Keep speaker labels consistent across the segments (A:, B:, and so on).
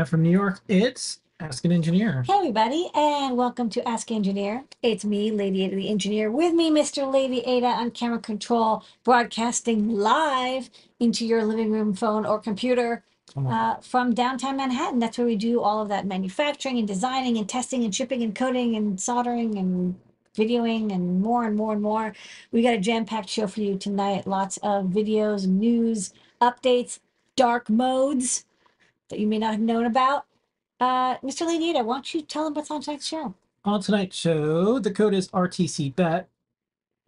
A: Live from New York, it's Ask an Engineer.
B: Hey, everybody, and welcome to Ask Engineer. It's me, Lady Ada the Engineer, with me, Mr. Lady Ada on camera control, broadcasting live into your living room, phone, or computer uh, from downtown Manhattan. That's where we do all of that manufacturing and designing and testing and shipping and coding and soldering and videoing and more and more and more. We got a jam packed show for you tonight. Lots of videos, news, updates, dark modes that you may not have known about. Uh, Mr. Lady why don't you tell them what's on tonight's show?
A: On tonight's show, the code is RTC bet.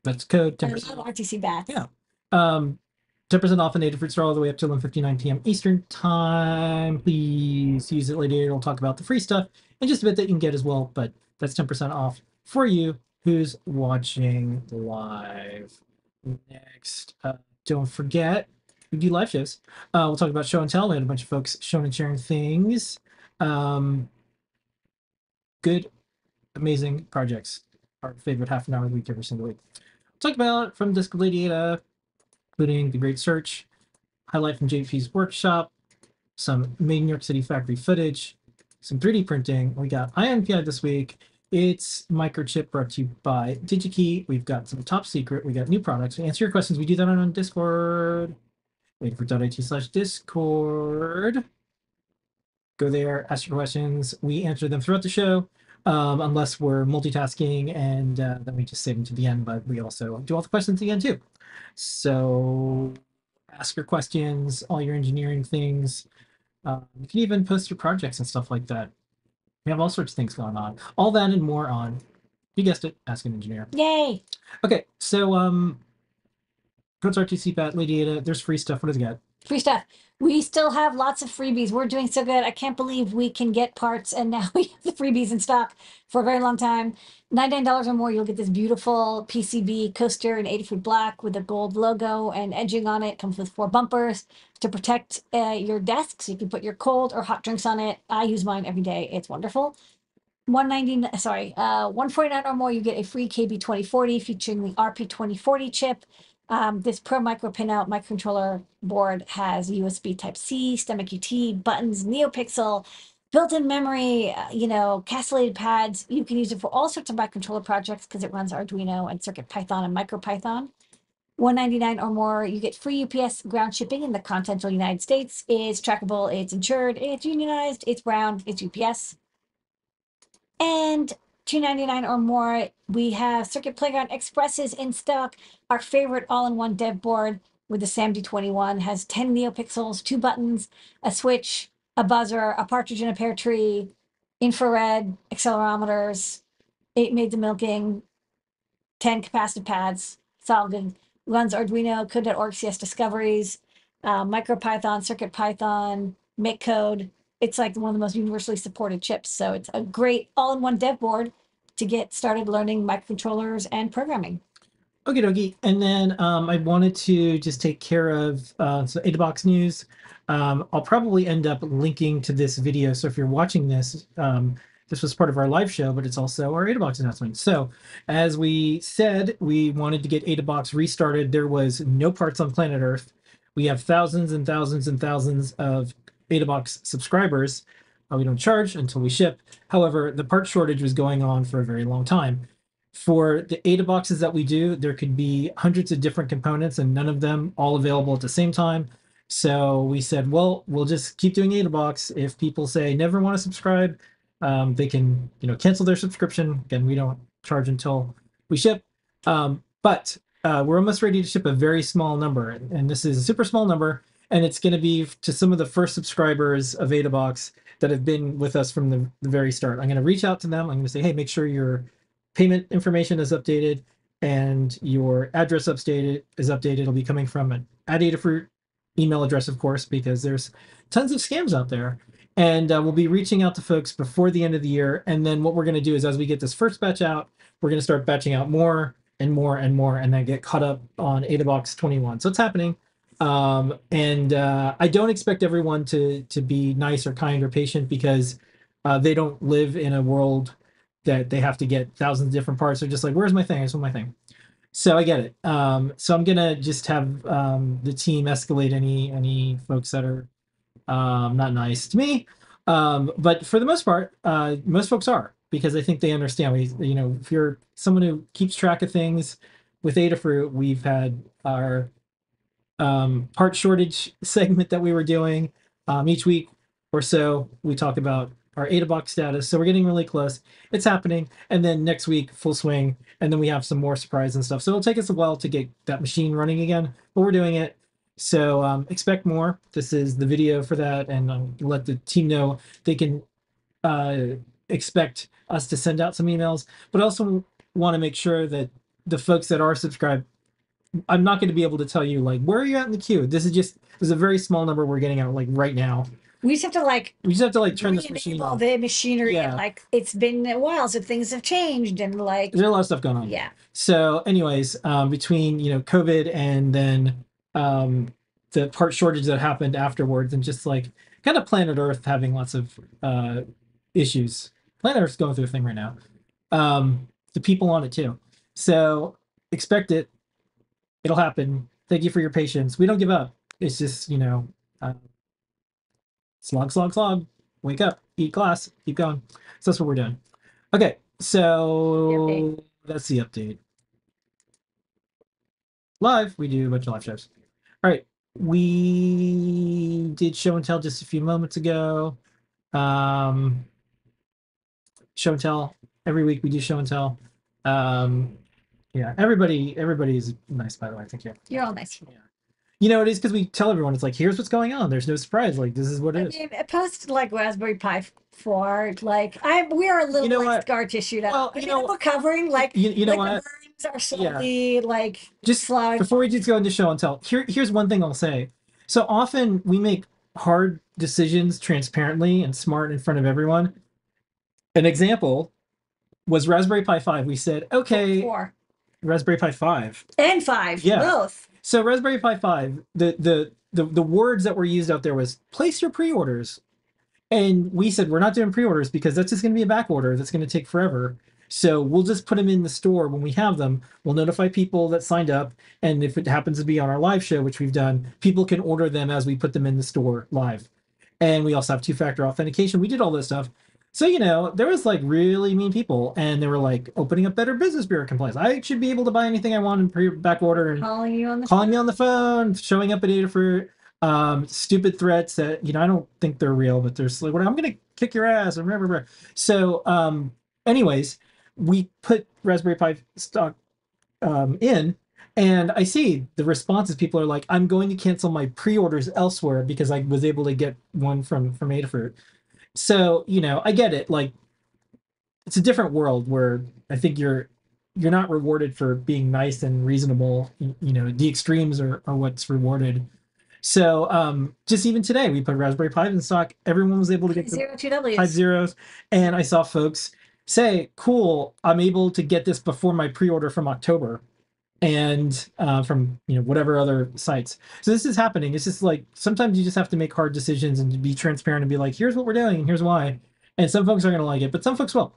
A: That's code 10%.
B: love RTC bats.
A: Yeah. Um, 10% off a Adafruit store all the way up to 11.59 p.m. Eastern time. Please use it later. We'll talk about the free stuff and just a bit that you can get as well. But that's 10% off for you who's watching live. Next, uh, don't forget, we do live shows. Uh, we'll talk about show and tell. We had a bunch of folks showing and sharing things. Um, good, amazing projects. Our favorite half an hour a week every single week. Talk about from Desk of Lady including the Great Search, highlight from JP's workshop, some made in New York City factory footage, some 3D printing. We got EYE ON NPI this week. It's microchip brought to you by DigiKey. We've got some top secret. We got new products. We answer your questions. We do that on Discord. Adafru.it slash Discord. Go there, ask your questions. We answer them throughout the show, um, unless we're multitasking, and uh, then we just save them to the end. But we also do all the questions at the end too. So ask your questions, all your engineering things. Um, you can even post your projects and stuff like that. We have all sorts of things going on. All that and more on, you guessed it, Ask an Engineer.
B: Yay!
A: Okay, so um, codes RTC Bat, Lady Ada, there's free stuff. What does it get?
B: Free stuff. We still have lots of freebies. We're doing so good. I can't believe we can get parts and now we have the freebies in stock for a very long time. $99 or more, you'll get this beautiful PCB coaster in Adafruit black with a gold logo and edging on it. Comes with four bumpers to protect uh, your desk so you can put your cold or hot drinks on it. I use mine every day. It's wonderful. 199 sorry uh 149 or more you get a free kb 2040 featuring the rp 2040 chip um, this Pro Micro Pinout microcontroller board has USB Type C, Stemma QT, buttons, NeoPixel, built-in memory, uh, you know, castellated pads. You can use it for all sorts of microcontroller projects because it runs Arduino and Circuit Python and MicroPython. 199 or more, you get free UPS ground shipping in the continental United States. It's trackable, it's insured, it's unionized, it's brown, it's UPS. And 299 or more, we have Circuit Playground Expresses in stock. Our favorite all-in-one dev board with the SAMD21 has 10 NeoPixels, two buttons, a switch, a buzzer, a partridge in a pear tree, infrared accelerometers, eight made to milking, 10 capacitive pads. All. Runs Arduino, code.org CS discoveries, uh, MicroPython, CircuitPython, MakeCode. It's like one of the most universally supported chips. So it's a great all-in-one dev board to get started learning microcontrollers and programming.
A: Okay, dokie. And then um, I wanted to just take care of uh, some AdaBox news. Um, I'll probably end up linking to this video. So if you're watching this, um, this was part of our live show, but it's also our AdaBox announcement. So as we said, we wanted to get AdaBox restarted. There was no parts on planet Earth. We have thousands and thousands and thousands of AdaBox subscribers. Uh, we don't charge until we ship. However, the part shortage was going on for a very long time for the ADA boxes that we do, there could be hundreds of different components and none of them all available at the same time. So we said, well, we'll just keep doing ADA box. If people say never want to subscribe, um, they can, you know, cancel their subscription. Again, we don't charge until we ship. Um, but uh, we're almost ready to ship a very small number, and this is a super small number, and it's going to be to some of the first subscribers of AdaBox that have been with us from the, the very start. I'm going to reach out to them. I'm going to say, hey, make sure you're payment information is updated and your address updated is updated. It'll be coming from an Adafruit email address, of course, because there's tons of scams out there. And uh, we'll be reaching out to folks before the end of the year. And then what we're going to do is, as we get this first batch out, we're going to start batching out more and more and more, and then get caught up on AdaBox 21. So it's happening. Um, and uh, I don't expect everyone to to be nice or kind or patient because uh, they don't live in a world that they have to get thousands of different parts. They're just like, "Where's my thing? I just want my thing." So I get it. Um, so I'm gonna just have um, the team escalate any any folks that are um, not nice to me. Um, but for the most part, uh, most folks are because I think they understand. We, you know, if you're someone who keeps track of things with Adafruit, we've had our um, part shortage segment that we were doing um, each week or so. We talk about our AdaBox status. So we're getting really close. It's happening. And then next week, full swing. And then we have some more surprise and stuff. So it'll take us a while to get that machine running again, but we're doing it. So um, expect more. This is the video for that. And let the team know they can uh, expect us to send out some emails, but also want to make sure that the folks that are subscribed I'm not going to be able to tell you like where are you at in the queue. This is just there's a very small number we're getting out like right now.
B: We just have to like
A: We just have to like turn this machine on.
B: the machinery
A: Yeah.
B: and like it's been a while, so things have changed and like
A: There's a lot of stuff going on.
B: yeah.
A: So, anyways, um, between you know COVID and then um, the part shortage that happened afterwards, and just like kind of planet Earth having lots of uh, issues. Planet Earth's going through a thing right now. Um, the people on it too. So expect it. It'll happen. Thank you for your patience. We don't give up. It's just you know, uh, slog, slog, slog. Wake up, eat glass, keep going. So that's what we're doing. Okay, so that's the update live. We do a bunch of live shows. All right. We did show and tell just a few moments ago. Um, show and tell every week we do show and tell. Um, yeah, everybody, everybody is nice, by the way. Thank you.
B: You're all nice.
A: Yeah. You know, it is because we tell everyone it's like, here's what's going on. There's no surprise. Like, this is what
B: I
A: it is.
B: mean, post like Raspberry Pi four, like I we are a little
A: know
B: like
A: what?
B: scar tissue up.
A: Well,
B: But
A: you
B: you know, we're covering like
A: You, you know
B: like
A: what?
B: the burns are slowly like
A: Just
B: slowed.
A: before we just go into show and tell, here here's one thing I'll say. So often we make hard decisions transparently and smart in front of everyone. An example was Raspberry Pi 5. We said, okay,
B: four
A: Raspberry Pi 5.
B: and five.
A: Yeah.
B: Both.
A: So Raspberry Pi 5, the the the, the words that were used out there was place your pre-orders. And we said we're not doing pre-orders because that's just going to be a back order that's going to take forever. So we'll just put them in the store when we have them. We'll notify people that signed up, and if it happens to be on our live show, which we've done, people can order them as we put them in the store live. And we also have two-factor authentication. We did all this stuff. So you know, there was like really mean people, and they were like opening up Better Business Bureau complaints. I should be able to buy anything I want in pre back order, and
B: Calling you on the
A: calling me on the phone, showing up at Adafruit, um, stupid threats that you know I don't think they're real, but there's like, "Well, I'm gonna kick your ass and blah, blah, blah. So, um, anyways, we put Raspberry Pi stock um, in, and I see the responses. People are like, "I'm going to cancel my pre-orders elsewhere because I was able to get one from from Adafruit." So you know, I get it. Like, it's a different world where I think you're you're not rewarded for being nice and reasonable. You, you know, the extremes are, are what's rewarded. So um, just even today, we put Raspberry Pi in stock. Everyone was able to get the
B: zero two W's.
A: five zeros, and I saw folks say, "Cool, I'm able to get this before my pre-order from October." And uh, from you know whatever other sites, so this is happening. It's just like sometimes you just have to make hard decisions and be transparent and be like, "Here's what we're doing, and here's why." And some folks aren't going to like it, but some folks will.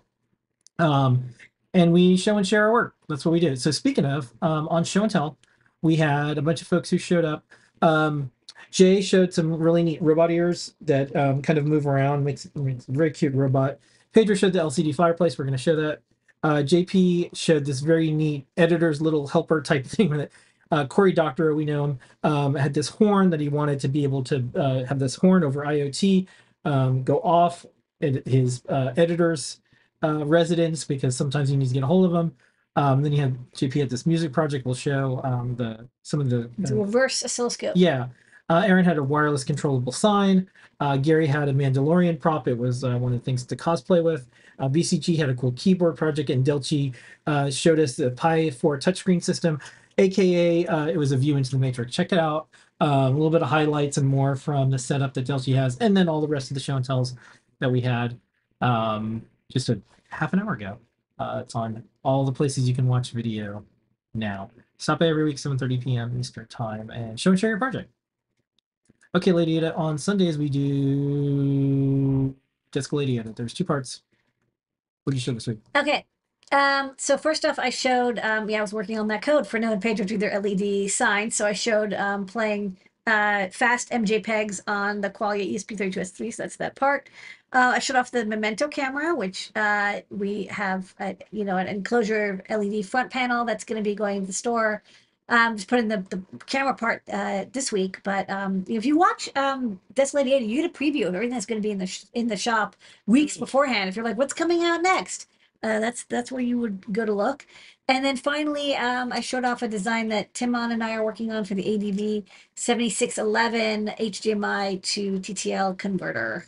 A: Um, and we show and share our work. That's what we do. So speaking of, um, on show and tell, we had a bunch of folks who showed up. Um, Jay showed some really neat robot ears that um, kind of move around, makes, makes a very cute robot. Pedro showed the LCD fireplace. We're going to show that. Uh, JP showed this very neat editor's little helper type thing with it. Uh, Corey Doctorow, we know him, um, had this horn that he wanted to be able to uh, have this horn over IoT um, go off at his uh, editor's uh, residence because sometimes you need to get a hold of them. Um, then you have JP at this music project. We'll show um, the some of the uh,
B: reverse oscilloscope.
A: yeah. Uh, Aaron had a wireless controllable sign. Uh, Gary had a Mandalorian prop. It was uh, one of the things to cosplay with. Uh, BCG had a cool keyboard project, and Delchi uh, showed us the Pi 4 touchscreen system, aka uh, it was a view into the matrix. Check it out. Uh, a little bit of highlights and more from the setup that Delchi has, and then all the rest of the show and tells that we had um, just a half an hour ago. Uh, it's on all the places you can watch video now. Stop by every week, 7.30 p.m. Eastern Time, and show and share your project. Okay, Lady Ada, on Sundays we do Desk of Lady Ada. There's two parts. What do you show this?
B: Okay. Um, so first off, I showed, um, yeah, I was working on that code for and Pedro to do their LED sign. So I showed um, playing uh, fast MJPEGs on the Qualia ESP32S3. So that's that part. Uh, I shut off the Memento camera, which uh, we have, a, you know, an enclosure LED front panel that's going to be going to the store. Um, just put in the, the camera part uh, this week, but um, if you watch um, Desolate Ada, you get a preview of everything that's going to be in the sh- in the shop weeks beforehand. If you're like, what's coming out next? Uh, that's that's where you would go to look. And then finally, um, I showed off a design that Timon and I are working on for the ADV 7611 HDMI to TTL converter.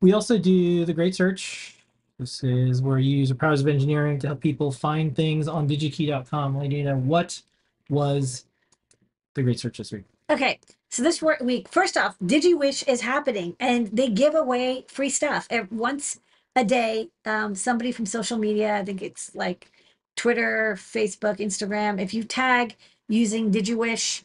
A: We also do the Great Search. This is where you use the powers of engineering to help people find things on digikey.com. Lady what was the Great Search this week?
B: Okay, so this week, first off, DigiWish is happening, and they give away free stuff once a day. Um, somebody from social media, I think it's like Twitter, Facebook, Instagram. If you tag using DigiWish,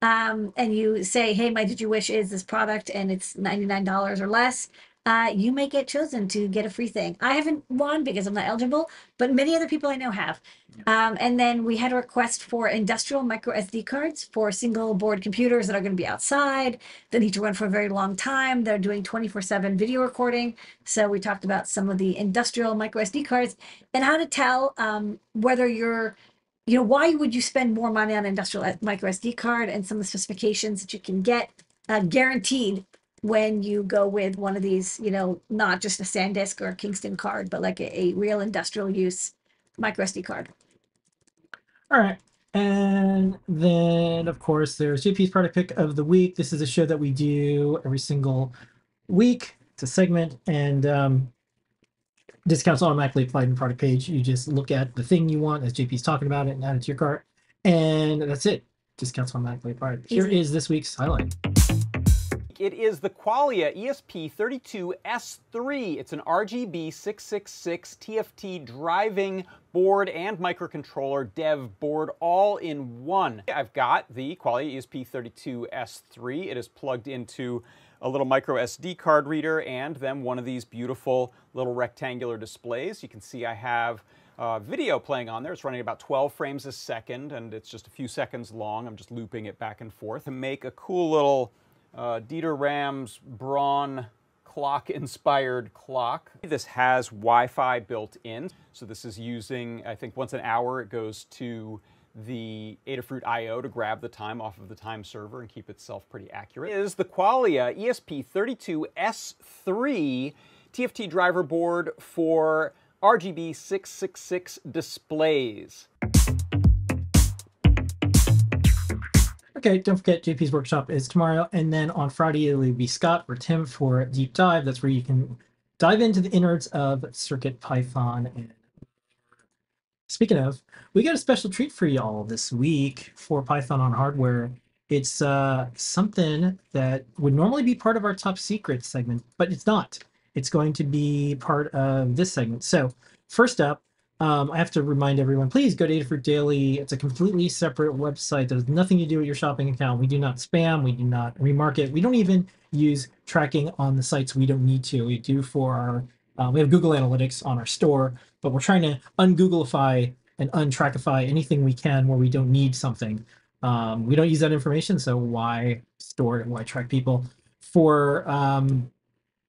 B: um, and you say, "Hey, my DigiWish is this product, and it's ninety nine dollars or less," uh, you may get chosen to get a free thing. I haven't won because I'm not eligible, but many other people I know have. Um, and then we had a request for industrial micro SD cards for single board computers that are going to be outside, that need to run for a very long time. They're doing 24 7 video recording. So we talked about some of the industrial micro SD cards and how to tell um, whether you're you know why would you spend more money on an industrial micro sd card and some of the specifications that you can get uh, guaranteed when you go with one of these you know not just a sandisk or a kingston card but like a, a real industrial use micro sd card
A: All right. And then, of course, there's JP's product pick of the week. This is a show that we do every single week. It's a segment, and um, discounts automatically applied in the product page. You just look at the thing you want as JP's talking about it and add it to your cart, and that's it. Discounts automatically applied. Here
B: Easy.
A: is this week's highlight.
C: It is the Qualia E ESP32S3. It's an RGB 666 TFT driving board and microcontroller dev board all in one. I've got the Qualia E ESP32S3. It is plugged into a little micro SD card reader and then one of these beautiful little rectangular displays. You can see I have uh, video playing on there. It's running about 12 frames a second and it's just a few seconds long. I'm just looping it back and forth to make a cool little uh, Dieter Rams Braun clock inspired clock. This has Wi Fi built in. So this is using, I think once an hour it goes to the Adafruit IO to grab the time off of the time server and keep itself pretty accurate. Is the Qualia E ESP32S3 TFT driver board for RGB 666 displays.
A: Okay, don't forget JP's workshop is tomorrow, and then on Friday it'll be Scott or Tim for deep dive. That's where you can dive into the innards of Circuit Python. And speaking of, we got a special treat for y'all this week for Python on hardware. It's uh, something that would normally be part of our top secret segment, but it's not. It's going to be part of this segment. So first up, um, I have to remind everyone, please go to Adafruit Daily. It's a completely separate website that has nothing to do with your shopping account. We do not spam. We do not remarket. We don't even use tracking on the sites we don't need to. We do for our, uh, we have Google Analytics on our store, but we're trying to ungooglify and untrackify anything we can where we don't need something. Um, we don't use that information, so why store it? Why track people? For um,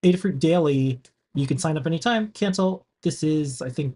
A: Adafruit Daily, you can sign up anytime, cancel. This is, I think,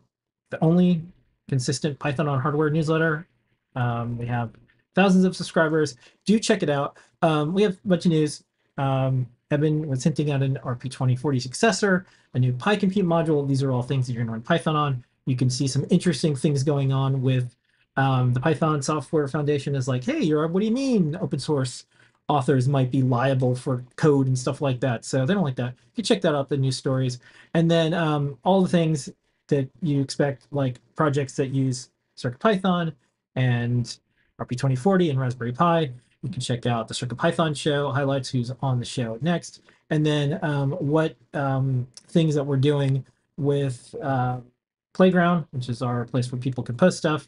A: the only consistent Python on hardware newsletter. Um, we have thousands of subscribers. Do check it out. Um, we have a bunch of news. Um, Eben was hinting at an RP2040 successor, a new Pi Compute module. These are all things that you're going to run Python on. You can see some interesting things going on with um, the Python Software Foundation is like, hey, you're what do you mean open source? authors might be liable for code and stuff like that. So they don't like that. You check that out, the news stories. And then um, all the things that you expect, like projects that use CircuitPython and RP2040 and Raspberry Pi. You can check out the CircuitPython show, highlights who's on the show next, and then um, what um, things that we're doing with uh, Playground, which is our place where people can post stuff.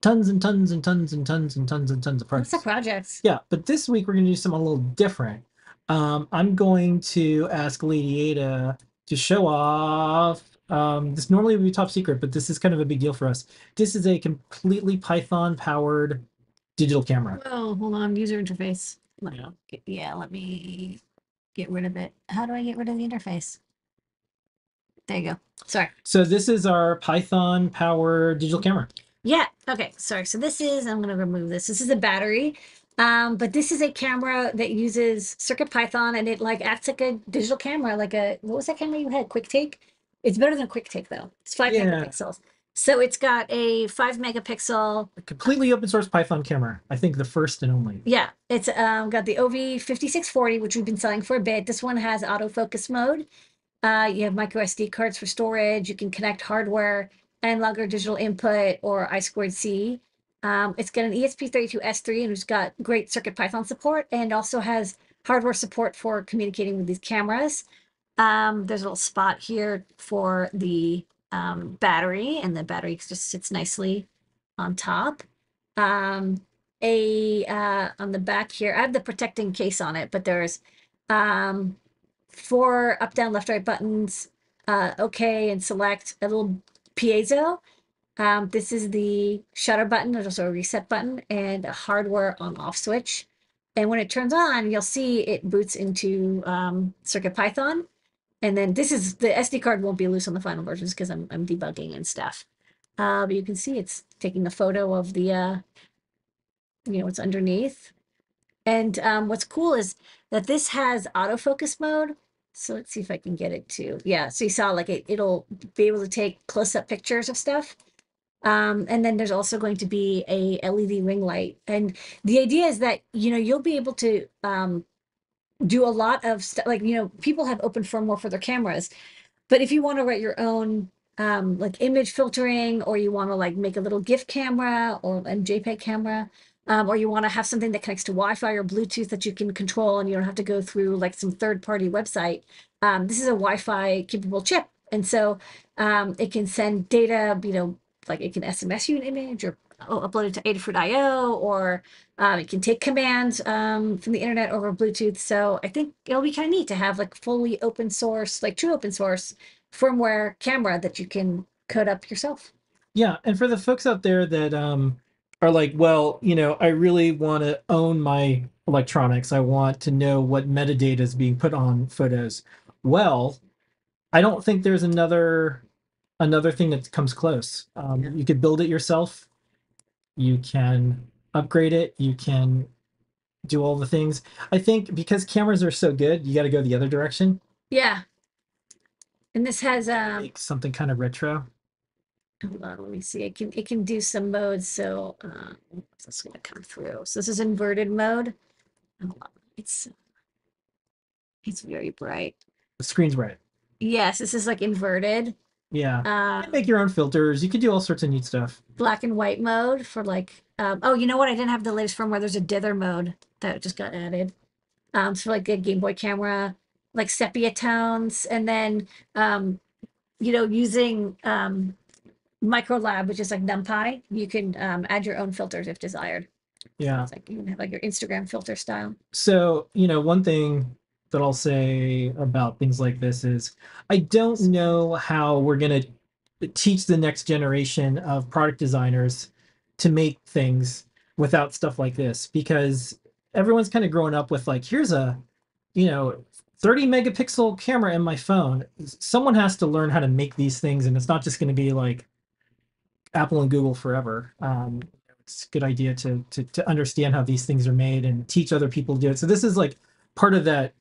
A: Tons and tons and tons and tons and tons and tons of
B: Lots
A: projects.
B: of projects.
A: Yeah, but this week we're going to do something a little different. Um, I'm going to ask Lady Ada to show off. Um, this normally would be top secret, but this is kind of a big deal for us. This is a completely Python powered digital camera.
B: Oh, hold on. User interface. Let
A: Yeah.
B: get- yeah, let me get rid of it. How do I get rid of the interface? There you go. Sorry.
A: So this is our Python powered digital camera.
B: Yeah. Okay. Sorry. So this is, I'm going to remove this. This is a battery. Um, but this is a camera that uses Circuit Python and it like acts like a digital camera, like a, what was that camera you had? Quick Take? It's better than Quick Take though. It's five
A: Yeah.
B: megapixels. So it's got a five megapixel.
A: A completely open source Python camera. I think the first and only.
B: Yeah. It's um, got the OV5640, which we've been selling for a bit. This one has autofocus mode. Uh, you have micro SD cards for storage. You can connect hardware and logger digital input or I squared C. Um, it's got an ESP32S3 and it's got great Circuit Python support and also has hardware support for communicating with these cameras. Um, there's a little spot here for the um, battery, and the battery just sits nicely on top. Um, a uh, on the back here, I have the protecting case on it, but there's um, four up, down, left, right buttons. Uh, OK and select a little piezo. Um, this is the shutter button. There's also a reset button and a hardware on off switch. And when it turns on, you'll see it boots into um, Circuit Python. And then this is the SD card won't be loose on the final versions because I'm, I'm debugging and stuff. Uh, but you can see it's taking a photo of the, uh, you know, what's underneath. And um, what's cool is that this has autofocus mode. So let's see if I can get it to, yeah. So you saw like it, it'll be able to take close up pictures of stuff. Um, and then there's also going to be a LED ring light. And the idea is that, you know, you'll be able to um, do a lot of stuff. Like, you know, people have open firmware for their cameras. But if you want to write your own um, like image filtering, or you want to like make a little GIF camera or a JPEG camera, um, or you want to have something that connects to Wi-Fi or Bluetooth that you can control, and you don't have to go through like some third-party website. Um, this is a Wi-Fi capable chip, and so um, it can send data. You know, like it can SMS you an image or u- upload it to Adafruit.io, or um, it can take commands um, from the internet over Bluetooth. So I think it'll be kind of neat to have like fully open source, like true open source firmware camera that you can code up yourself.
A: Yeah, and for the folks out there that um are like, well, you know, I really want to own my electronics. I want to know what metadata is being put on photos. Well, I don't think there's another another thing that comes close. Um,
B: Yeah.
A: You could build it yourself. You can upgrade it. You can do all the things. I think because cameras are so good, you got to go the other direction.
B: Yeah. And this has um
A: Make something kind of retro.
B: hold on, let me see. It can it can do some modes. So um what's this gonna come through? So this is inverted mode. Hold on. It's it's very bright.
A: The screen's bright.
B: Yes, this is like inverted.
A: Yeah.
B: Uh
A: Make your own filters. You could do all sorts of neat stuff.
B: black and white mode for like um oh you know what I didn't have the latest firmware there's a dither mode that just got added um so like a Game Boy camera like sepia tones and then um you know using um microlab which is like numpy you can um add your own filters if desired
A: Yeah.
B: it's like you can have like your Instagram filter style
A: So, you know, one thing that I'll say about things like this is I don't know how we're going to teach the next generation of product designers to make things without stuff like this because everyone's kind of growing up with like here's a you know 30 megapixel camera in my phone. Someone has to learn how to make these things and it's not just going to be like apple and google forever. Um, it's a good idea to, to to understand how these things are made and teach other people to do it. So this is like part of that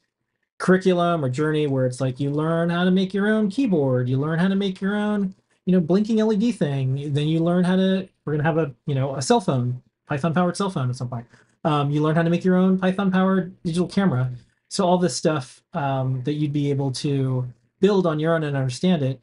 A: curriculum or journey where it's like you learn how to make your own keyboard you learn how to make your own you know blinking led thing then you learn how to we're to have a you know a cell phone python powered cell phone at some point Um, you learn how to make your own Python powered digital camera. So all this stuff um, that you'd be able to build on your own and understand it.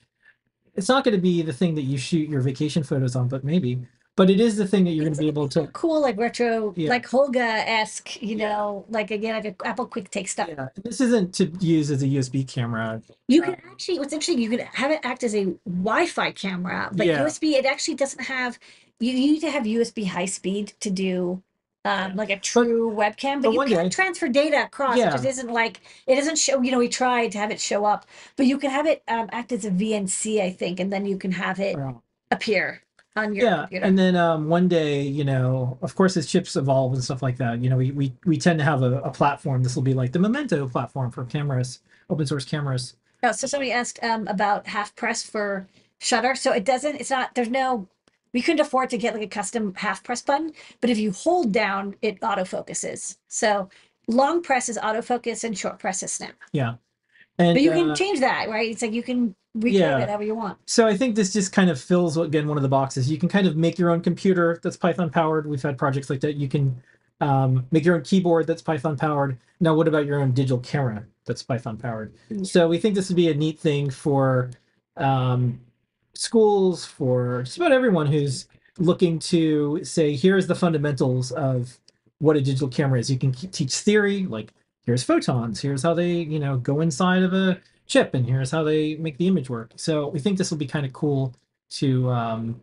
A: It's not going to be the thing that you shoot your vacation photos on, but maybe. But it is the thing that you're going to be able to.
B: cool, like retro,
A: Yeah.
B: like Holga esque, you know, like again, like a Apple Quick Take stuff.
A: Yeah, this isn't to use as a USB camera.
B: You can actually, what's interesting, you can have it act as a Wi-Fi camera, but
A: Yeah.
B: USB, it actually doesn't have. You, you need to have USB high speed to do. Um, like a true webcam,
A: but
B: but you can
A: day-
B: transfer data across.
A: Yeah.
B: It just isn't like it doesn't show. You know, we tried to have it show up, but you can have it um, act as a VNC, I think, and then you can have it appear on your
A: yeah
B: computer.
A: and then um, one day you know of course as chips evolve and stuff like that you know we we, we tend to have a, a platform this will be like the memento platform for cameras open source cameras
B: Oh, so somebody asked um, about half press for Shutter. So it doesn't. It's not. There's no. We couldn't afford to get like a custom half press button, but if you hold down, it autofocuses. So long press is autofocus and short press is snap.
A: yeah and
B: But you
A: uh,
B: can change that, right? It's like you can record
A: Yeah.
B: it however you want.
A: so i think this just kind of fills again one of the boxes you can kind of make your own computer that's python powered we've had projects like that you can um, make your own keyboard that's python powered now what about your own digital camera that's python powered
B: Yeah.
A: so we think this would be a neat thing for um, schools for just about everyone who's looking to say here's the fundamentals of what a digital camera is you can teach theory like here's photons here's how they you know go inside of a chip and here's how they make the image work so we think this will be kind of cool to um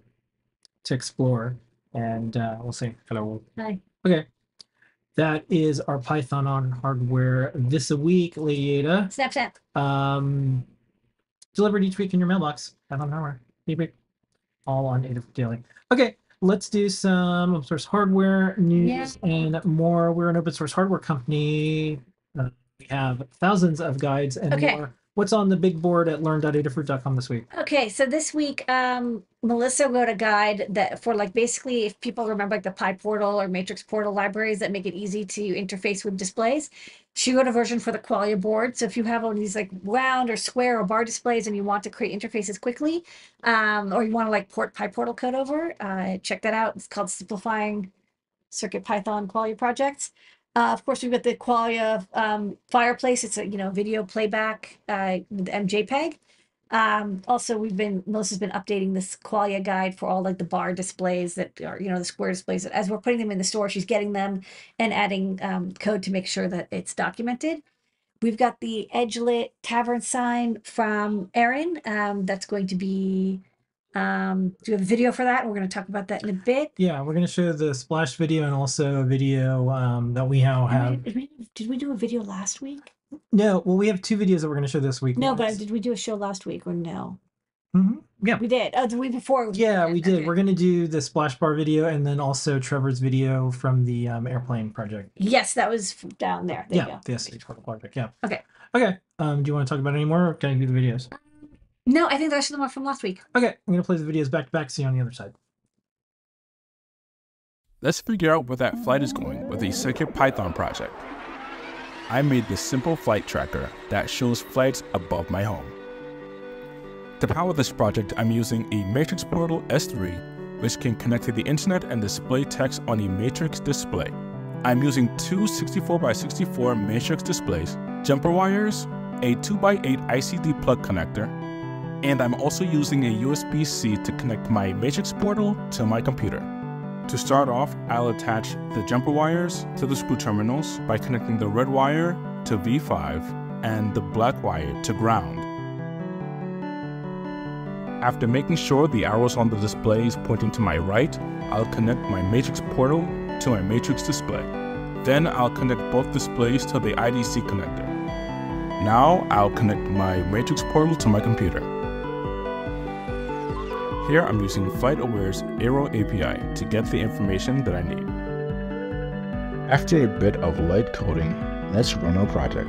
A: to explore and uh we'll see hello
B: Hi.
A: okay that is our python on hardware this week lady ada
B: Snapchat.
A: um, delivered each week in your mailbox. Python hardware. All on Adafruit Daily. Okay, let's do some open source hardware news and more. We're an open source hardware company. Uh, we have thousands of guides and
B: Okay.
A: more. What's on the big board at learn.adafruit.com this week?
B: Okay, so this week, um, Melissa wrote a guide that for like basically if people remember like the Pi Portal or Matrix Portal libraries that make it easy to interface with displays. She wrote a version for the Qualia board. So if you have one of these like round or square or bar displays and you want to create interfaces quickly, um, or you want to like port Pi Portal code over, uh, check that out. It's called Simplifying Circuit Python Qualia Projects. Uh, of course, we've got the Qualia um, Fireplace. It's a you know video playback uh, with MJPEG. Um, also, we've been Melissa's been updating this Qualia guide for all like the bar displays that are you know the square displays. As we're putting them in the store, she's getting them and adding um, code to make sure that it's documented. We've got the edge lit Tavern sign from Erin. Um, that's going to be. Um, do we have a video for that? We're going to talk about that in a bit.
A: Yeah, we're going to show the splash video and also a video um, that we now have.
B: Did we, did we do a video last week?
A: No, well, we have two videos that we're going to show this week.
B: No, but did we do a show last week or no?
A: Mm-hmm. Yeah.
B: We did. Oh, the week before.
A: Yeah, we did.
B: Okay.
A: We're going to do the splash bar video and then also Trevor's video from the um, airplane project.
B: Yes, that was down there. There you
A: yeah,
B: go.
A: the Portal project. Yeah.
B: Okay.
A: Okay. Um, do you want to talk about it anymore or can I do the videos?
B: No, I think the rest of them are from last week.
A: Okay, I'm gonna play the videos back to back. See you on the other side.
D: Let's figure out where that flight is going with the Circuit Python project. I made this simple flight tracker that shows flights above my home. To power this project, I'm using a Matrix Portal S3, which can connect to the internet and display text on a Matrix display. I'm using two 64x64 Matrix displays, jumper wires, a 2x8 IDC plug connector, and I'm also using a USB-C to connect my Matrix Portal to my computer. To start off, I'll attach the jumper wires to the screw terminals by connecting the red wire to V5 and the black wire to ground. After making sure the arrows on the display is pointing to my right, I'll connect my Matrix portal to my Matrix display. Then I'll connect both displays to the IDC connector. Now I'll connect my Matrix portal to my computer. Here I'm using FlightAware's Aero API to get the information that I need.
E: After a bit of light coding, let's run our project.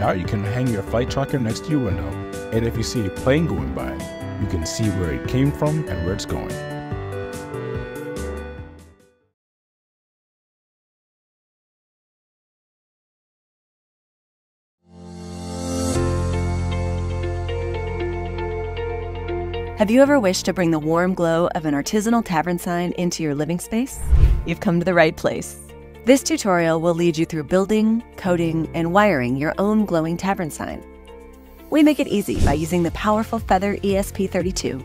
D: Now you can hang your flight tracker next to your window, and if you see a plane going by, you can see where it came from and where it's going.
F: Have you ever wished to bring the warm glow of an artisanal tavern sign into your living space? You've come to the right place. This tutorial will lead you through building, coding, and wiring your own glowing tavern sign. We make it easy by using the powerful Feather ESP32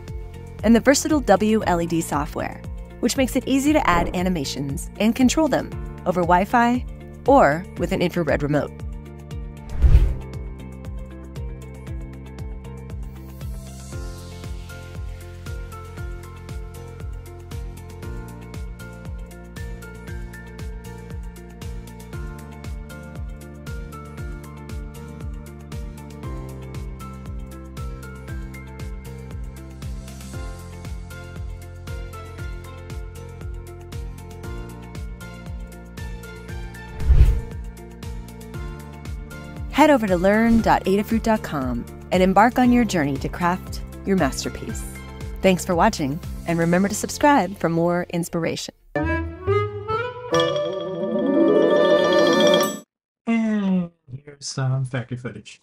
F: and the versatile WLED software, which makes it easy to add animations and control them over Wi Fi or with an infrared remote. Head over to learn.adafruit.com and embark on your journey to craft your masterpiece. Thanks for watching, and remember to subscribe for more inspiration.
A: And here's some factory footage.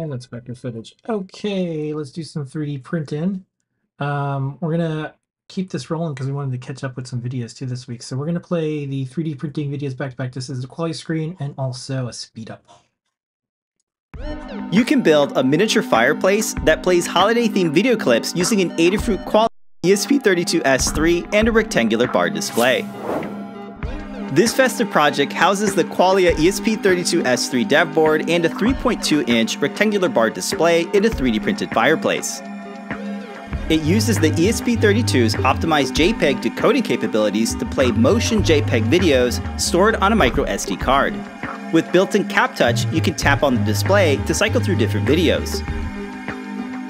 A: And that's vector footage. Okay, let's do some 3D printing. Um, we're gonna keep this rolling because we wanted to catch up with some videos too this week. So we're gonna play the 3D printing videos back to back. This is a Qualia screen and also a speed up.
G: You can build a miniature fireplace that plays holiday themed video clips using an Adafruit Qualia ESP32S3 and a rectangular bar display. This festive project houses the Qualia ESP32S3 dev board and a 3.2 inch rectangular bar display in a 3D printed fireplace. It uses the ESP32's optimized JPEG decoding capabilities to play motion JPEG videos stored on a micro SD card. With built-in Cap Touch, you can tap on the display to cycle through different videos.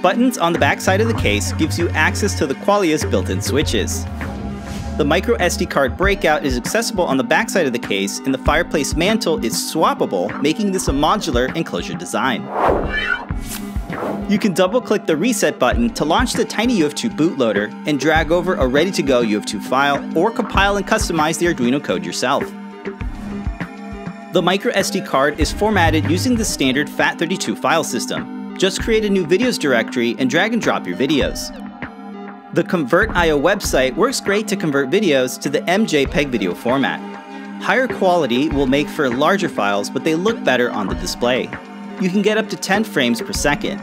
G: Buttons on the back side of the case gives you access to the Qualia's built-in switches. The micro SD card breakout is accessible on the backside of the case, and the fireplace mantle is swappable, making this a modular enclosure design. You can double click the reset button to launch the Tiny UF2 bootloader and drag over a ready to go UF2 file or compile and customize the Arduino code yourself. The micro SD card is formatted using the standard FAT32 file system. Just create a new videos directory and drag and drop your videos. The Convert.io website works great to convert videos to the MJPEG video format. Higher quality will make for larger files, but they look better on the display. You can get up to 10 frames per second.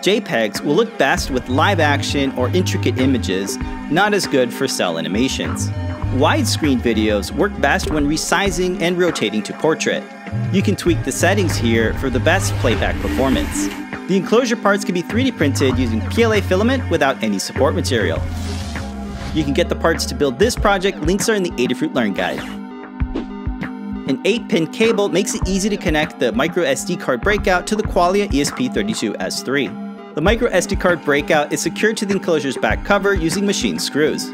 G: JPEGs will look best with live action or intricate images, not as good for cell animations. Widescreen videos work best when resizing and rotating to portrait. You can tweak the settings here for the best playback performance. The enclosure parts can be 3D printed using PLA filament without any support material. You can get the parts to build this project, links are in the Adafruit Learn Guide. An 8-pin cable makes it easy to connect the micro SD card breakout to the Qualia ESP32S3. The micro SD card breakout is secured to the enclosure's back cover using machine screws.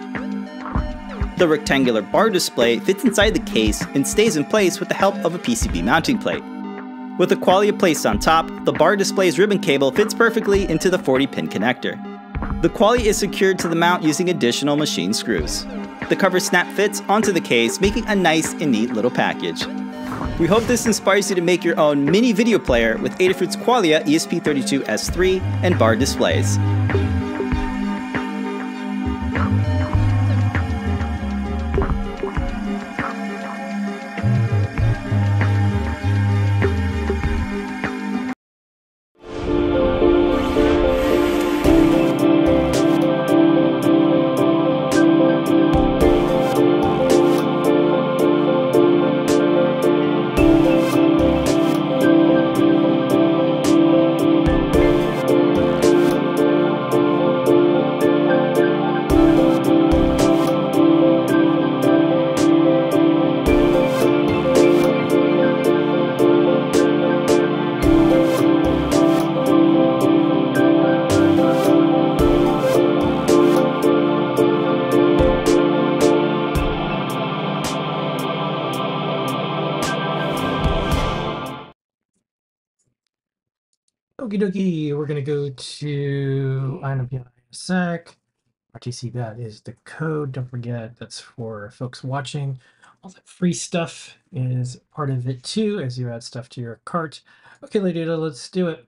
G: The rectangular bar display fits inside the case and stays in place with the help of a PCB mounting plate. With the Qualia placed on top, the bar display's ribbon cable fits perfectly into the 40 pin connector. The Qualia is secured to the mount using additional machine screws. The cover snap fits onto the case, making a nice and neat little package. We hope this inspires you to make your own mini video player with Adafruit's Qualia ESP32S3 and bar displays.
A: Okie dokie, we're gonna go to EYE ON NPI in a sec. RTC that is the code. Don't forget that's for folks watching. All that free stuff is part of it too as you add stuff to your cart. Okay, Lady let's do it.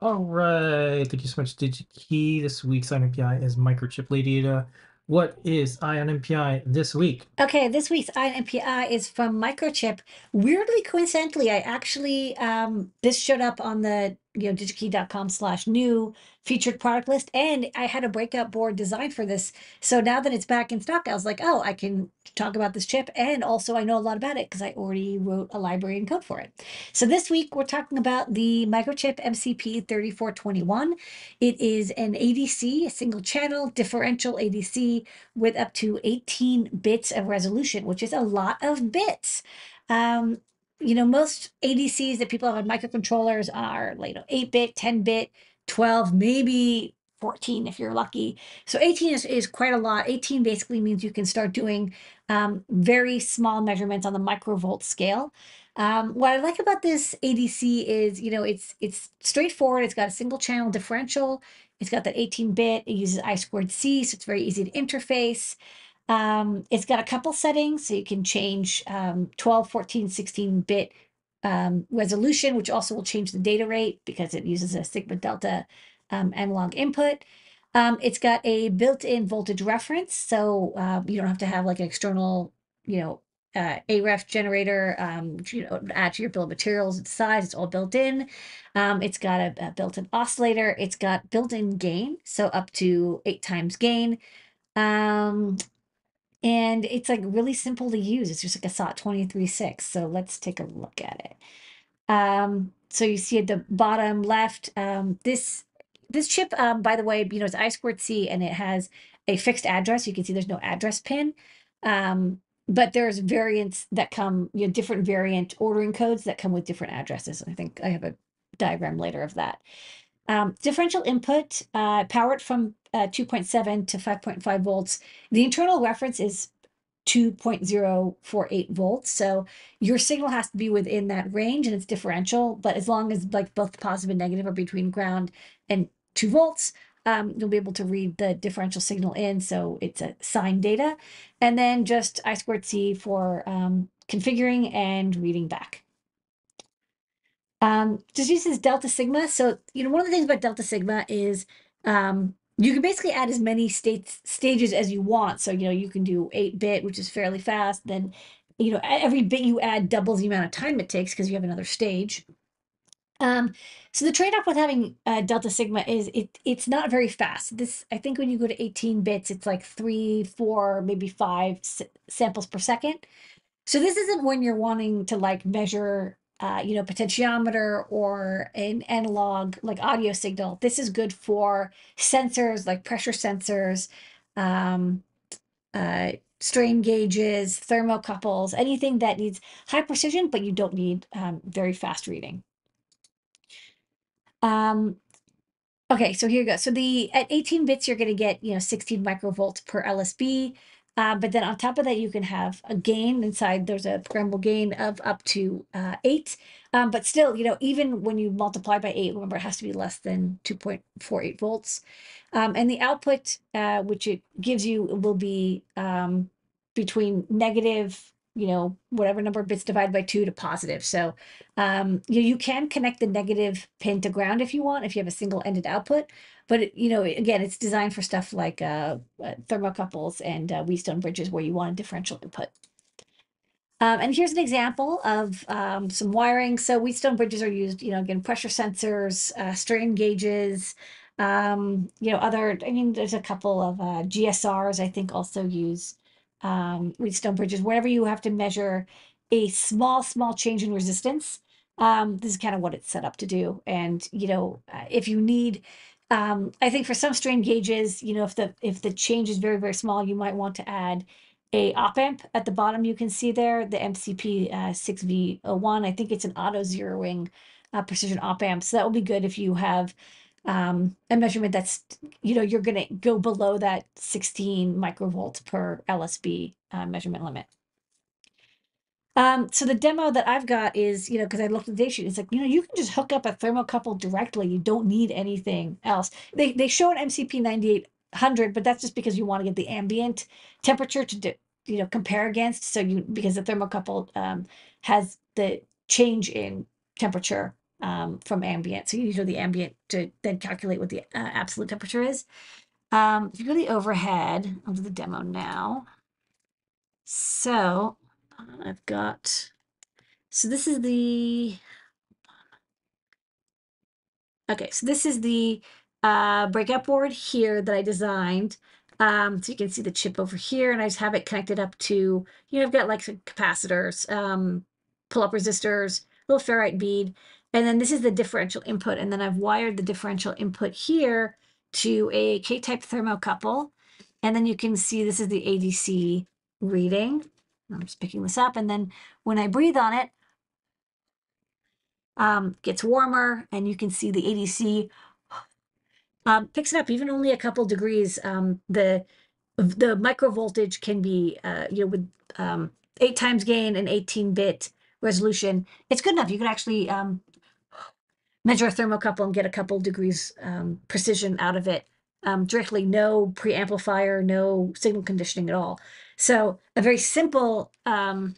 A: All right, thank you so much, DigiKey. This week's EYE ON NPI is Microchip Lady Ada. What is EYE ON NPI this week?
B: Okay, this week's EYE ON NPI is from Microchip. Weirdly, coincidentally, I actually um, this showed up on the you know digikey.com slash new featured product list, and I had a breakout board designed for this. So now that it's back in stock, I was like, oh, I can talk about this chip, and also I know a lot about it because I already wrote a library and code for it. So this week we're talking about the Microchip MCP 3421. It is an ADC, a single channel differential ADC with up to 18 bits of resolution, which is a lot of bits. Um, you know, most ADCs that people have on microcontrollers are like you know, 8 bit, 10 bit, 12, maybe 14 if you're lucky. So 18 is, is quite a lot. 18 basically means you can start doing um, very small measurements on the microvolt scale. Um, what I like about this ADC is, you know, it's it's straightforward. It's got a single channel differential. It's got that 18 bit. It uses I squared C, so it's very easy to interface. Um, it's got a couple settings, so you can change um, 12, 14, 16 bit um, resolution, which also will change the data rate because it uses a sigma delta um, analog input. Um, it's got a built-in voltage reference, so uh, you don't have to have like an external, you know, uh, AREF generator, um, you know, add to your bill of materials, its size, it's all built in. Um, it's got a, a built-in oscillator. It's got built-in gain, so up to eight times gain. Um, and it's like really simple to use. It's just like a SOT 23.6. So let's take a look at it. Um, so you see at the bottom left, um, this this chip, um, by the way, you know, it's I squared C and it has a fixed address. You can see there's no address pin. Um, but there's variants that come, you know, different variant ordering codes that come with different addresses. I think I have a diagram later of that. Um, differential input, uh, powered from uh, 2.7 to 5.5 volts. The internal reference is 2.048 volts. So your signal has to be within that range and it's differential. But as long as like both positive and negative are between ground and 2 volts, um, you'll be able to read the differential signal in. So it's a sine data. And then just I squared C for um, configuring and reading back. Um, just uses delta sigma. So, you know, one of the things about delta sigma is um, you can basically add as many states stages as you want. So, you know, you can do 8 bit, which is fairly fast. Then, you know, every bit you add doubles the amount of time it takes because you have another stage. Um, so the trade-off with having uh, delta sigma is it it's not very fast. This I think when you go to 18 bits, it's like three, four, maybe five samples per second. So this isn't when you're wanting to like measure uh, you know, potentiometer or an analog like audio signal. This is good for sensors like pressure sensors, um, uh, strain gauges, thermocouples, anything that needs high precision, but you don't need um, very fast reading. Um, okay, so here you go. So the at 18 bits, you're going to get you know 16 microvolts per LSB. Uh, but then on top of that, you can have a gain inside. There's a programmable gain of up to uh, eight. Um, but still, you know, even when you multiply by eight, remember it has to be less than 2.48 volts. Um, and the output, uh, which it gives you, will be um, between negative, you know, whatever number of bits divided by two to positive. So um, you, you can connect the negative pin to ground if you want, if you have a single ended output. But, you know, again, it's designed for stuff like uh, uh, thermocouples and uh, Wheatstone bridges where you want a differential input. Um, and here's an example of um, some wiring. So Wheatstone bridges are used, you know, again, pressure sensors, uh, strain gauges, um, you know, other, I mean, there's a couple of uh, GSRs, I think also use um, Wheatstone bridges, wherever you have to measure a small, small change in resistance. Um, this is kind of what it's set up to do. And, you know, uh, if you need, um, I think for some strain gauges, you know, if the, if the change is very, very small, you might want to add a op amp at the bottom you can see there the mcp uh, 6v01 i think it's an auto zeroing uh, precision op amp so that will be good if you have um, a measurement that's you know you're going to go below that 16 microvolts per lsb uh, measurement limit um, so the demo that I've got is, you know, because I looked at the data sheet, it's like, you know, you can just hook up a thermocouple directly. You don't need anything else. They they show an MCP 9800, but that's just because you want to get the ambient temperature to do, you know compare against. So you because the thermocouple um, has the change in temperature um, from ambient. So you use the ambient to then calculate what the uh, absolute temperature is. Um, if you go to the overhead, I'll do the demo now. So I've got, so this is the, okay, so this is the uh, breakout board here that I designed. Um, so you can see the chip over here, and I just have it connected up to, you know, I've got like some capacitors, um, pull-up resistors, little ferrite bead, and then this is the differential input, and then I've wired the differential input here to a K-type thermocouple, and then you can see this is the ADC reading. I'm just picking this up, and then when I breathe on it, um, gets warmer, and you can see the ADC um, picks it up even only a couple degrees. Um, the the micro voltage can be uh, you know with um, eight times gain and 18 bit resolution. It's good enough. You can actually um, measure a thermocouple and get a couple degrees um, precision out of it um, directly. No preamplifier, no signal conditioning at all. So a very simple um,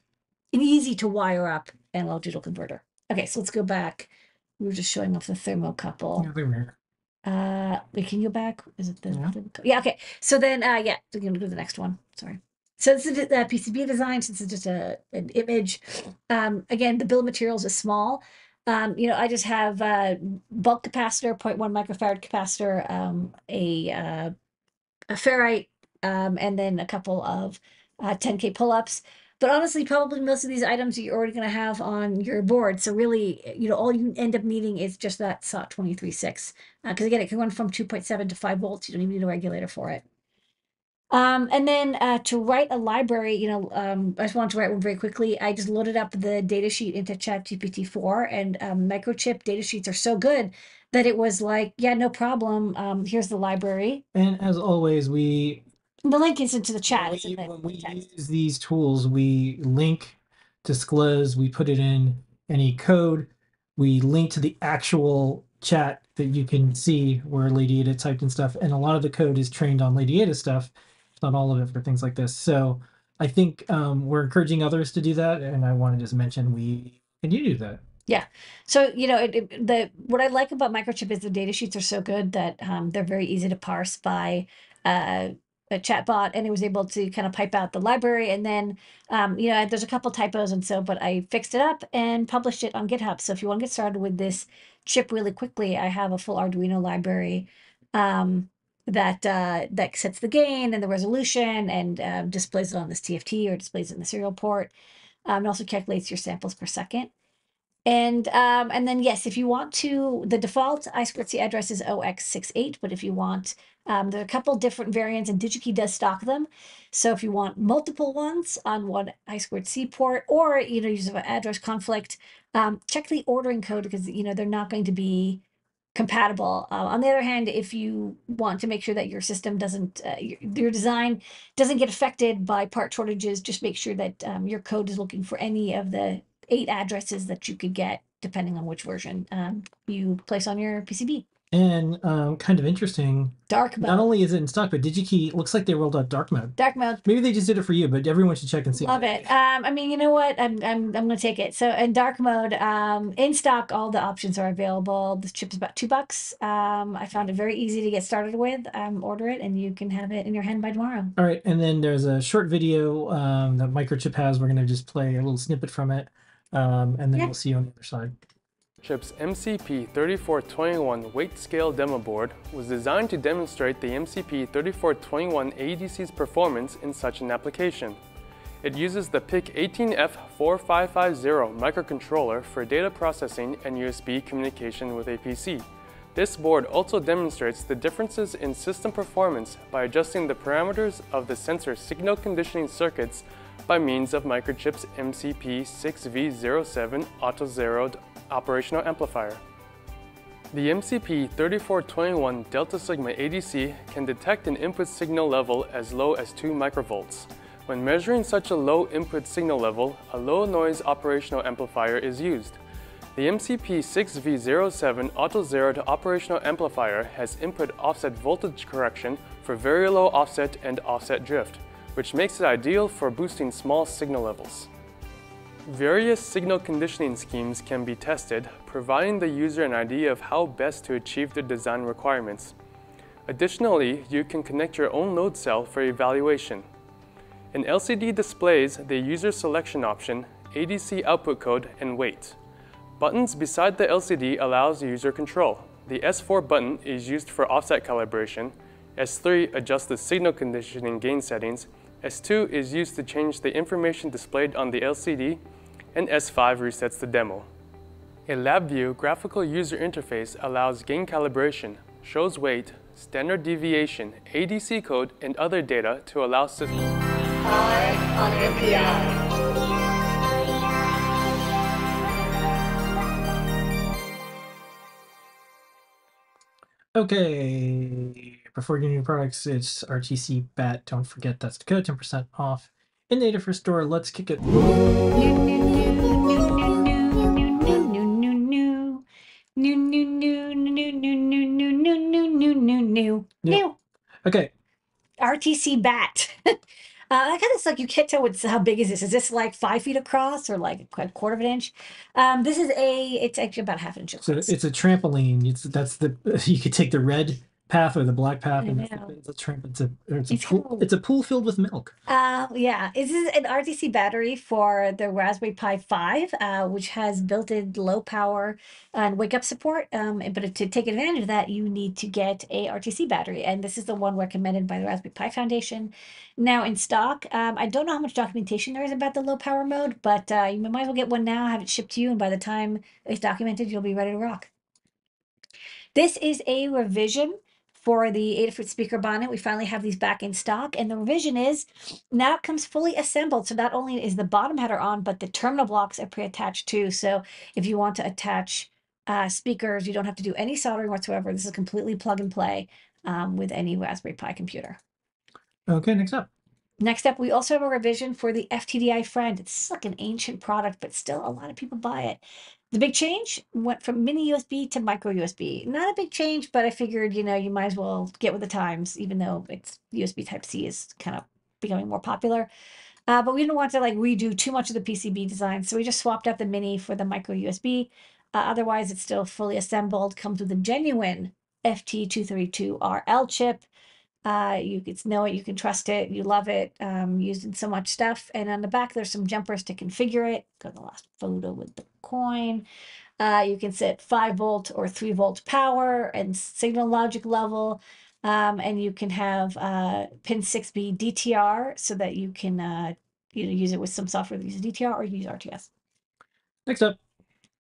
B: and easy to wire up analog digital converter. Okay, so let's go back. We were just showing off the thermocouple.
A: Yeah, they were.
B: Uh, wait, can you go back? Is it the,
A: Yeah.
B: yeah? Okay. So then, uh, yeah, we're gonna go to the next one. Sorry. So this is the uh, PCB design. Since it's just a an image. Um, again, the bill of materials is small. Um, you know, I just have uh, bulk capacitor, 0.1 microfarad capacitor, um, a uh, a ferrite, um, and then a couple of uh, 10k pull-ups. But honestly, probably most of these items you're already going to have on your board. So really, you know, all you end up needing is just that SOT 236. Because again, it can run from 2.7 to 5 volts. You don't even need a regulator for it. Um, and then uh, to write a library, you know, um, I just wanted to write one very quickly. I just loaded up the datasheet into ChatGPT 4 and um, microchip datasheets are so good that it was like, yeah, no problem. Um, here's the library.
A: And as always, we
B: The link is into the chat.
A: when
B: It's in
A: we,
B: the
A: when we
B: text.
A: use these tools, we link, disclose, we put it in any code, we link to the actual chat that you can see where Lady Ada typed in stuff, and a lot of the code is trained on Lady Ada stuff, not all of it for things like this. So I think um, we're encouraging others to do that, and I want to just mention we can you do that? Yeah.
B: So you know, it, it, the what I like about Microchip is the data sheets are so good that um, they're very easy to parse by uh, a chatbot, and it was able to kind of pipe out the library. And then, um, you know, there's a couple typos and so, but I fixed it up and published it on GitHub. So if you want to get started with this chip really quickly, I have a full Arduino library um, that uh, that sets the gain and the resolution and uh, displays it on this TFT or displays it in the serial port. Um, it also calculates your samples per second. And um, and then yes, if you want to, the default I2C address is OX68, but if you want, um, there are a couple different variants, and DigiKey does stock them. So if you want multiple ones on one I2C port, or you know, use of an address conflict, um, check the ordering code because you know they're not going to be compatible. Uh, on the other hand, if you want to make sure that your system doesn't, uh, your, your design doesn't get affected by part shortages, just make sure that um, your code is looking for any of the eight addresses that you could get depending on which version um, you place on your PCB.
A: And um, kind of interesting.
B: Dark mode.
A: Not only is it in stock, but DigiKey looks like they rolled out dark mode.
B: Dark mode.
A: Maybe they just did it for you, but everyone should check and see.
B: Love it. Um, I mean, you know what? I'm I'm I'm gonna take it. So in dark mode, um, in stock, all the options are available. This chip is about two bucks. Um, I found it very easy to get started with. Um, order it, and you can have it in your hand by tomorrow.
A: All right, and then there's a short video um, that Microchip has. We're gonna just play a little snippet from it, um, and then
B: Yeah.
A: we'll see you on the other side.
H: Chip's MCP3421 weight scale demo board was designed to demonstrate the MCP3421 ADC's performance in such an application. It uses the PIC 18F4550 microcontroller for data processing and USB communication with a PC. This board also demonstrates the differences in system performance by adjusting the parameters of the sensor signal conditioning circuits by means of Microchip's MCP6V07 auto-zeroed operational amplifier. The MCP3421 Delta Sigma ADC can detect an input signal level as low as 2 microvolts. When measuring such a low input signal level, a low noise operational amplifier is used. The MCP6V07 auto-zeroed operational amplifier has input offset voltage correction for very low offset and offset drift, which makes it ideal for boosting small signal levels. Various signal conditioning schemes can be tested, providing the user an idea of how best to achieve the design requirements. Additionally, you can connect your own load cell for evaluation. An LCD displays the user selection option, ADC output code, and weight. Buttons beside the LCD allows user control. The S4 button is used for offset calibration, S3 adjusts the signal conditioning gain settings, S2 is used to change the information displayed on the LCD, and S5 resets the demo. A LabVIEW graphical user interface allows gain calibration, shows weight, standard deviation, ADC code, and other data to allow system.
A: Okay, before getting new products, it's RTC BAT. Don't forget that's the code, 10% off in Native Restore, let's kick it. Okay.
B: RTC bat. uh, I kind of suck. you can't tell what's how big is this. Is this like five feet across or like a quarter of an inch? Um, this is a. It's actually about half an inch. Across.
A: So it's a trampoline. It's that's the you could take the red path or the black path,
B: I
A: and it's,
B: know.
A: it's a tramp. It's a it's a
B: It's
A: pool.
B: cool.
A: It's a pool filled with milk.
B: Uh, yeah, this is an RTC battery for the Raspberry Pi 5, uh, which has built-in low power and wake up support. Um, but to take advantage of that, you need to get a RTC battery, and this is the one recommended by the Raspberry Pi Foundation. Now in stock, um, I don't know how much documentation there is about the low power mode, but uh, you might as well get one now, have it shipped to you, and by the time it's documented, you'll be ready to rock. This is a revision for the Adafruit speaker bonnet. We finally have these back in stock, and the revision is now it comes fully assembled. So not only is the bottom header on, but the terminal blocks are pre-attached too. So if you want to attach uh, speakers, you don't have to do any soldering whatsoever. This is completely plug and play um, with any Raspberry Pi computer.
A: Okay, next up.
B: Next up, we also have a revision for the FTDI Friend. It's like an ancient product, but still a lot of people buy it. The big change went from mini USB to micro USB. Not a big change, but I figured, you know, you might as well get with the times, even though it's USB Type C is kind of becoming more popular. Uh, but we didn't want to like redo too much of the PCB design, so we just swapped out the mini for the micro USB. Uh, otherwise, it's still fully assembled. Comes with a genuine FT232RL chip. Uh, you can know it, you can trust it, you love it. Um, used in so much stuff. And on the back, there's some jumpers to configure it. Got the last photo with the coin. Uh, you can set five volt or three volt power and signal logic level. Um, and you can have uh, pin 6B DTR so that you can uh, you know use it with some software that uses DTR or use RTS.
A: Next up.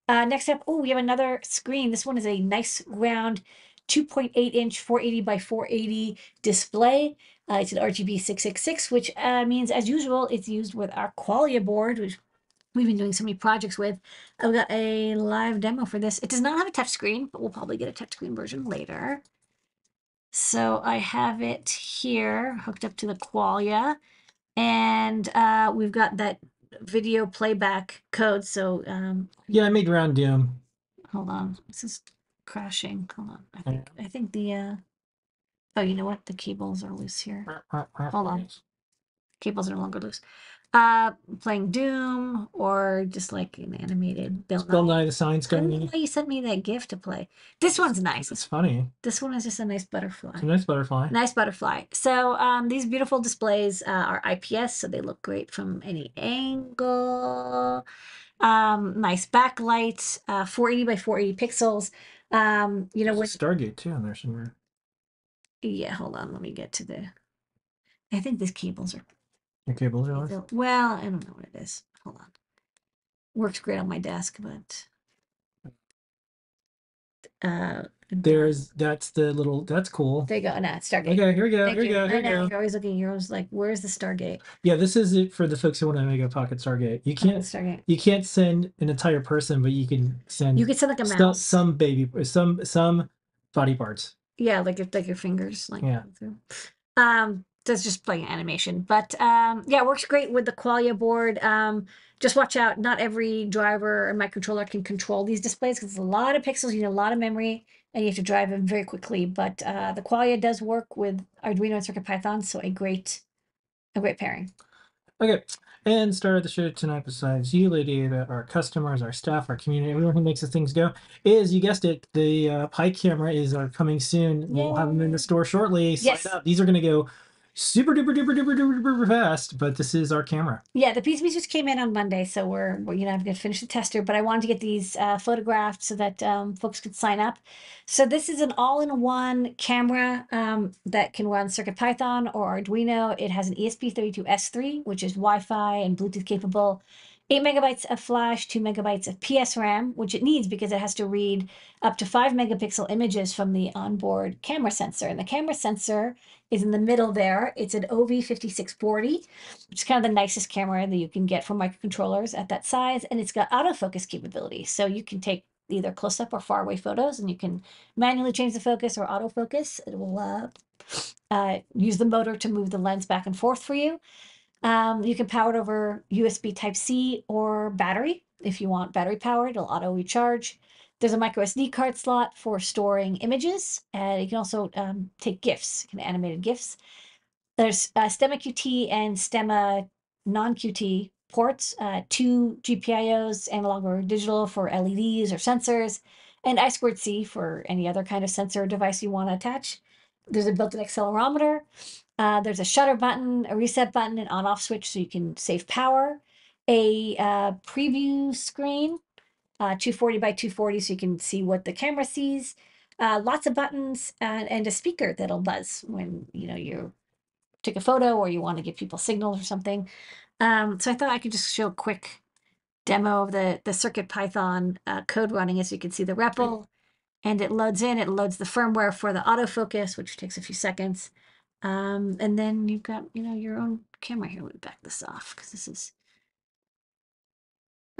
B: Uh, next up, oh, we have another screen. This one is a nice round 2.8 inch 480 by 480 display. Uh, it's an RGB 666, which uh, means, as usual, it's used with our Qualia board, which we've been doing so many projects with. I've got a live demo for this. It does not have a touchscreen, but we'll probably get a touchscreen version later. So I have it here hooked up to the Qualia, and uh, we've got that video playback code. So um,
A: Yeah, I made round doom.
B: hold on, this is crashing. Hold on, I think I think the uh, oh, you know what? The cables are loose here. Hold on. Cables are no longer loose. Uh, playing Doom or just like an animated Bill
A: Bill
B: Nye.
A: The Science
B: I don't
A: Guy.
B: know why you sent me that gift to play. This one's nice.
A: It's funny.
B: This one is just a nice butterfly.
A: It's a nice butterfly.
B: Nice butterfly. So um, these beautiful displays uh, are IPS, so they look great from any angle. Um, nice backlight, uh, 480 by 480 pixels. Um, you know, when,
A: Stargate too in there somewhere.
B: yeah, hold on, let me get to the. I think these cables are.
A: Your cables are.
B: Well, I don't know what it is. Hold on. Works great on my desk, but. Uh,
A: There's that's the little that's cool.
B: there you go. No, it's Stargate.
A: Okay, here we go.
B: Thank
A: Here we
B: you.
A: go.
B: I
A: Here we
B: know
A: go.
B: you're always looking. You're always like, "Where's the Stargate?"
A: Yeah, this is it for the folks who want to make a pocket Stargate. You can't
B: Stargate.
A: you can't send an entire person, but you can send
B: You could send like a
A: some,
B: mouse.
A: some baby some some body parts.
B: Yeah, like your like your fingers, like
A: Yeah.
B: go through. Um, that's just playing animation, but um, yeah, it works great with the Qualia board. Um, just watch out; not every driver or microcontroller can control these displays because it's a lot of pixels, you need a lot of memory, and you have to drive them very quickly. But uh, the Qualia does work with Arduino and CircuitPython, so a great, a great pairing.
A: Okay. And started the show tonight, besides you, Lady Ada, our customers, our staff, our community, everyone who makes the things go, is you guessed it, the uh, Pi camera is uh, coming soon. We'll have them in the store shortly.
B: Yes.
A: These are going to go super duper duper duper duper duper fast, but this is our camera.
B: Yeah, the PCBs just came in on Monday, so we're, we're you know I'm gonna finish the tester, but I wanted to get these uh, photographed so that um, folks could sign up. So this is an all-in-one camera um, that can run CircuitPython or Arduino. It has an E ESP32S3, which is Wi-Fi and Bluetooth capable. Eight megabytes of flash, two megabytes of PS RAM, which it needs because it has to read up to five megapixel images from the onboard camera sensor. And the camera sensor is in the middle there. It's an OV5640 which is kind of the nicest camera that you can get for microcontrollers at that size. And it's got autofocus capability. So you can take either close up or far away photos and you can manually change the focus or autofocus. It will uh, uh, use the motor to move the lens back and forth for you. Um, you can power it over USB Type C or battery. If you want battery powered, it'll auto recharge. There's a micro SD card slot for storing images, and you can also um, take GIFs, kind of animated GIFs. There's uh, Stemma QT and Stemma non QT ports, uh, two GPIOs, analog or digital for LEDs or sensors, and I squared C for any other kind of sensor device you want to attach. There's a built in accelerometer. Uh, there's a shutter button, a reset button, an on off switch so you can save power, a uh, preview screen, uh, 240 by 240 so you can see what the camera sees. Uh, lots of buttons and, and a speaker that'll buzz when you know you take a photo or you want to give people signals or something. Um, so I thought I could just show a quick demo of the the Circuit Python uh, code running as you can see the REPL, and it loads in. It loads the firmware for the autofocus, which takes a few seconds. Um, and then you've got, you know, your own camera here. Let me back this off because this is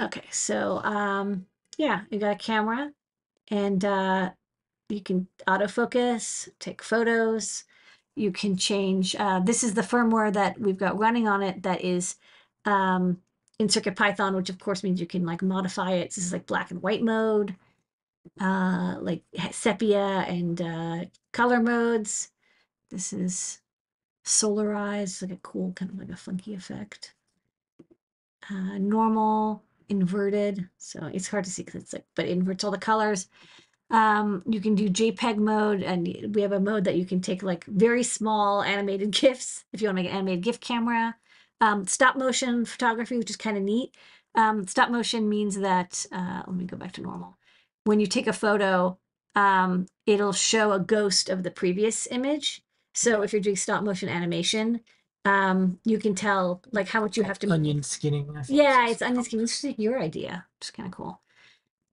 B: okay. So, um, yeah, you got a camera and, uh, you can autofocus, take photos. You can change, uh, this is the firmware that we've got running on it that is, um, in Circuit Python, which of course means you can like modify it. This is like black and white mode, uh, like sepia and, uh, color modes. This is solarized, like a cool kind of like a funky effect. Uh, normal, inverted, so it's hard to see because it's like, but it inverts all the colors. Um, you can do JPEG mode, and we have a mode that you can take like very small animated GIFs if you want to make an animated GIF camera. Um, stop motion photography, which is kind of neat. Um, stop motion means that, uh, let me go back to normal. When you take a photo, um, it'll show a ghost of the previous image. So if you're doing stop motion animation, um, you can tell like how much you have to.
A: Onion skinning. I think.
B: Yeah, it's onion skinning. This is your idea. It's kind of cool.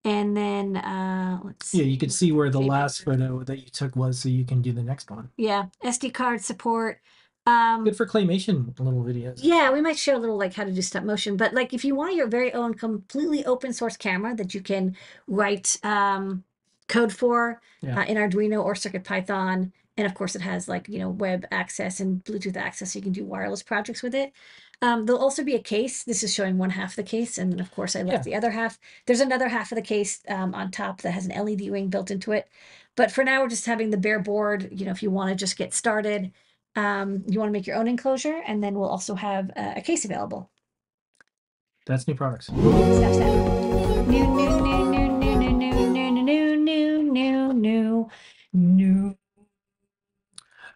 I: And then uh, let's
A: Yeah, you can see where the last photo that you took was, so you can do the next one.
I: Yeah, SD card support. Um,
A: Good for claymation little videos.
I: Yeah, we might show a little like how to do stop motion, but like if you want your very own completely open source camera that you can write um, code for
A: Yeah.
I: uh, in Arduino or CircuitPython, and of course it has like you know web access and Bluetooth access, so you can do wireless projects with it. Um, there'll also be a case. This is showing one half of the case, and then of course I left the other half. There's another half of the case um, on top that has an LED ring built into it. But for now, we're just having the bare board. You know, if you want to just get started, um, you want to make your own enclosure, and then we'll also have uh, a case available.
A: That's new products.
I: Step. New, new, new, new, new, new, new, new, new, new, new, new, new.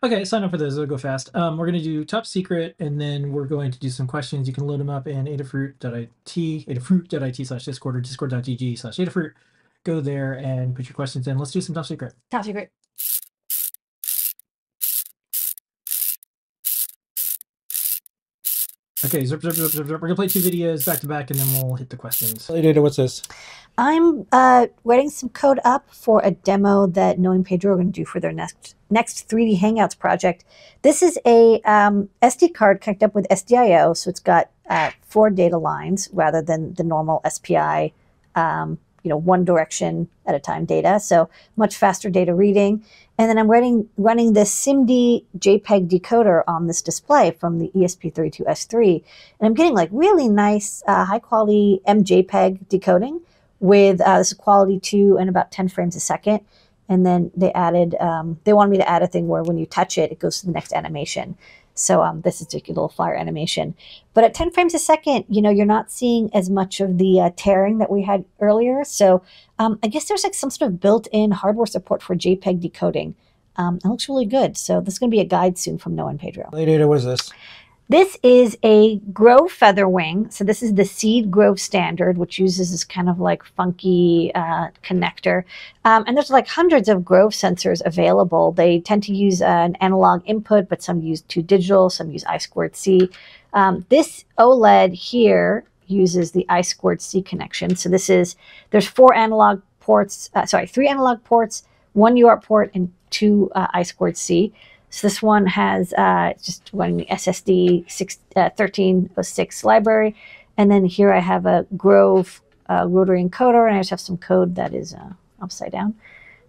A: Okay, sign up for those. It'll go fast. Um, we're going to do top secret, and then we're going to do some questions. You can load them up in adafru.it, adafru.it slash discord or discord.gg slash adafruit. Go there and put your questions in. Let's do some top secret.
I: Top secret.
A: Okay, zip, zip, zip, zip, zip. We're going to play two videos back to back, and then we'll hit the questions. Hey, Data, what's this?
B: I'm uh, writing some code up for a demo that Noah and Pedro are going to do for their next next 3D Hangouts project. This is a um, SD card connected up with SDIO, so it's got uh, four data lines rather than the normal SPI, um, you know, one direction at a time data. So much faster data reading. And then I'm running running this SIMD JPEG decoder on this display from the E ESP32S3, and I'm getting like really nice, uh, high quality MJPEG decoding with uh, this quality two and about 10 frames a second. And then they added, um, they wanted me to add a thing where when you touch it, it goes to the next animation. So um, this is a little fire animation. But at 10 frames a second, you know, you're not seeing as much of the uh, tearing that we had earlier. So um, I guess there's like some sort of built-in hardware support for JPEG decoding. Um, it looks really good. So this is going to be a guide soon from Noah and Pedro.
A: Hey, Data, what is this?
B: This is a Grove feather wing. So this is the Seeed Grove standard, which uses this kind of like funky uh, connector. Um, and there's like hundreds of Grove sensors available. They tend to use uh, an analog input, but some use two digital, some use I squared C. Um, this OLED here uses the I squared C connection. So this is there's four analog ports. Uh, sorry, three analog ports, one UART port, and two uh, I squared C. So this one has uh, just one SSD 6, uh, 1306 library. And then here I have a Grove uh, rotary encoder, and I just have some code that is uh, upside down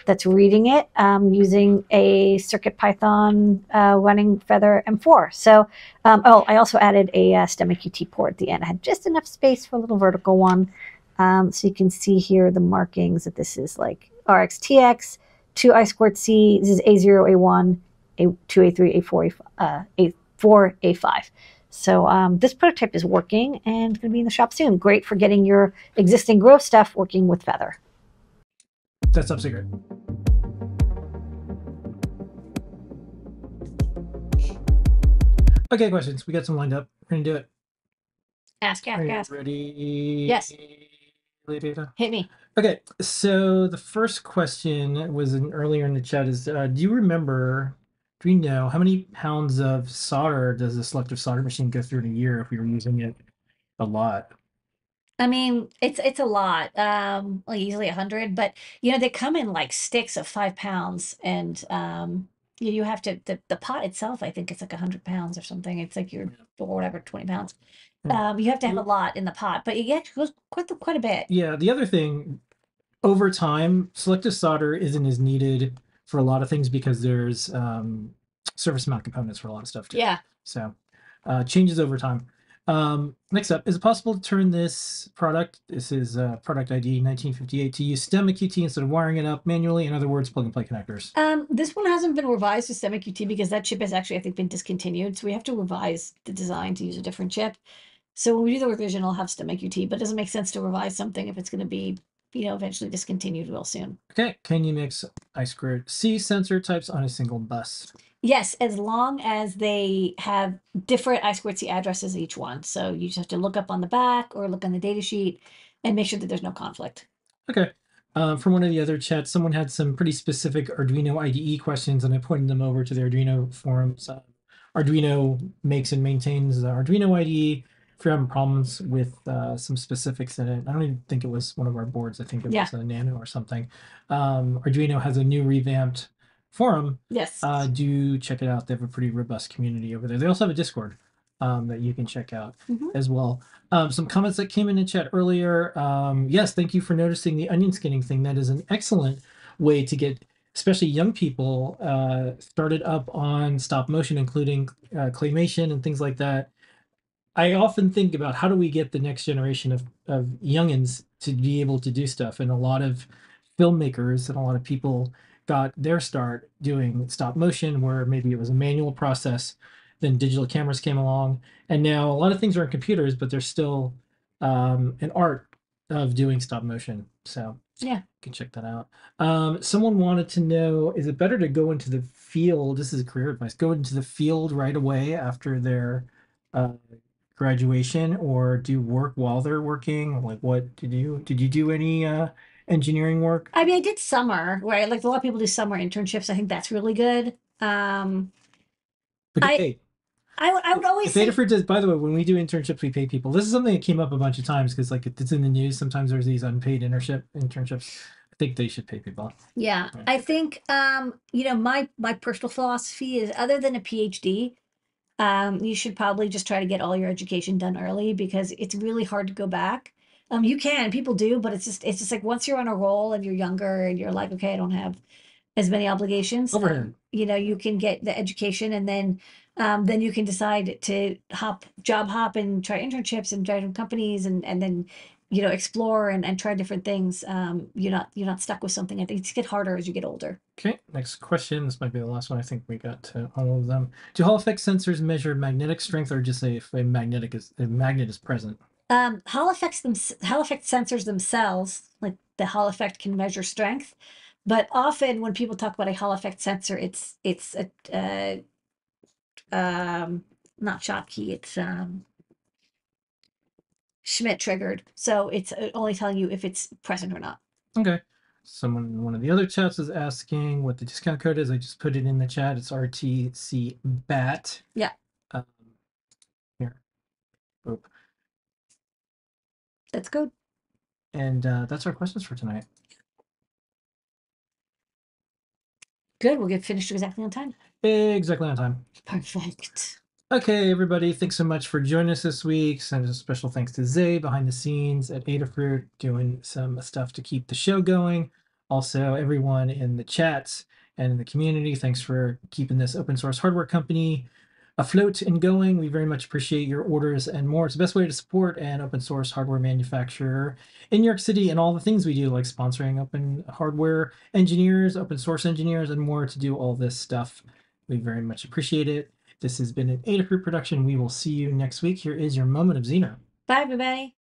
B: that's reading it um, using a CircuitPython uh, running Feather M4. So, um, oh, I also added a uh, STEM port at the end. I had just enough space for a little vertical one. Um, so you can see here the markings that this is like RxTX, 2 I squared C, this is A0, A1, A2, A3, A4, uh, A4, A5. So um, this prototype is working and going to be in the shop soon. Great for getting your existing Grove stuff working with Feather.
A: That's top secret. Okay, questions. We got some lined up. We're going to do it.
I: Ask,
A: Are
I: ask,
A: you
I: ask.
A: ready?
I: Yes. Hit me.
A: Okay, so the first question was in earlier in the chat is uh, do you remember, do we know how many pounds of solder does a selective solder machine go through in a year if we were using it a lot?
I: I mean, it's it's a lot, um, like easily a hundred, but you know they come in like sticks of five pounds, and um, you, you have to the, the pot itself. I think it's like a hundred pounds or something. It's like your or whatever twenty pounds. Um, you have to have a lot in the pot, but it actually goes quite quite a bit.
A: Yeah, the other thing, over time, selective solder isn't as needed for a lot of things because there's um, surface mount components for a lot of stuff too.
I: Yeah.
A: So uh, changes over time. Um, next up, is it possible to turn this product, this is uh, product ID 1958, to use STEM QT instead of wiring it up manually? In other words, plug and play connectors.
I: Um, this one hasn't been revised to STEM QT because that chip has actually, I think, been discontinued. So we have to revise the design to use a different chip. So when we do the revision, I'll have STEM QT, but it doesn't make sense to revise something if it's going to be, you know, eventually discontinued real soon.
A: Okay, can you mix I squared C sensor types on a single bus?
I: Yes, as long as they have different I squared C addresses each one. So you just have to look up on the back or look on the data sheet and make sure that there's no conflict.
A: Okay. Uh, from one of the other chats, someone had some pretty specific Arduino IDE questions, and I pointed them over to the Arduino forums. Uh, Arduino makes and maintains the Arduino IDE. If you're having problems with uh, some specifics in it, I don't even think it was one of our boards. I think it
B: Yeah.
A: was a Nano or something. Um, Arduino has a new revamped forum.
B: Yes.
A: Uh, do check it out. They have a pretty robust community over there. They also have a Discord um, that you can check out
B: Mhm.
A: as well. Um, some comments that came in the chat earlier. Um, yes, thank you for noticing the onion skinning thing. That is an excellent way to get, especially young people, uh, started up on stop motion, including uh, claymation and things like that. I often think about how do we get the next generation of, of youngins to be able to do stuff, and a lot of filmmakers and a lot of people got their start doing stop motion, where maybe it was a manual process, then digital cameras came along, and now a lot of things are in computers, but there's still um, an art of doing stop motion. So
B: Yeah.
A: you can check that out. Um, someone wanted to know: Is it better to go into the field? This is career advice. Go into the field right away after their uh, graduation, or do work while they're working? Like, what did you did you do any uh, engineering work?
B: I mean, I did summer, right? Like a lot of people do summer internships. I think that's really good. Um,
A: Because,
B: I-
A: hey,
B: I would, I would always say,
A: does, by the way, when we do internships, we pay people. This is something that came up a bunch of times because, like, it's in the news. Sometimes there's these unpaid internship internships. I think they should pay people.
B: yeah,
A: Yeah.
B: I think, um, you know, my my personal philosophy is other than a PhD, um, you should probably just try to get all your education done early because it's really hard to go back. Um, you can, people do, but it's just it's just like once you're on a roll and you're younger and you're like, okay, I don't have as many obligations.
A: Overhead.
B: you know, you can get the education and then um, then you can decide to hop job hop and try internships and try different companies and and then you know explore and, and try different things. Um, you're not you're not stuck with something. I think it's get harder as you get older.
A: Okay, next question. This might be the last one. I think we got to all of them. Do Hall effect sensors measure magnetic strength, or just say if a magnetic is a magnet is present?
B: Um, Hall effects them Hall effect sensors themselves, like the Hall effect can measure strength, but often when people talk about a Hall effect sensor, it's it's a uh, um not Schottky, it's um Schmidt triggered, so it's uh, only telling you if it's present or not.
A: Okay. Someone in one of the other chats is asking what the discount code is. I just put it in the chat. It's RTC BAT.
B: Yeah.
A: Um, here. Oop.
B: That's good.
A: And uh, that's our questions for tonight.
B: Good. We'll get finished exactly on time.
A: Exactly on time.
B: Perfect.
A: Okay, everybody, thanks so much for joining us this week. Send a special thanks to Zay behind the scenes at Adafruit doing some stuff to keep the show going. Also, everyone in the chats and in the community, thanks for keeping this open source hardware company afloat and going. We very much appreciate your orders and more. It's the best way to support an open source hardware manufacturer in New York City and all the things we do, like sponsoring open hardware engineers, open source engineers, and more to do all this stuff. We very much appreciate it. This has been an Adafruit production. We will see you next week. Here is your moment of Xeno.
B: Bye, everybody.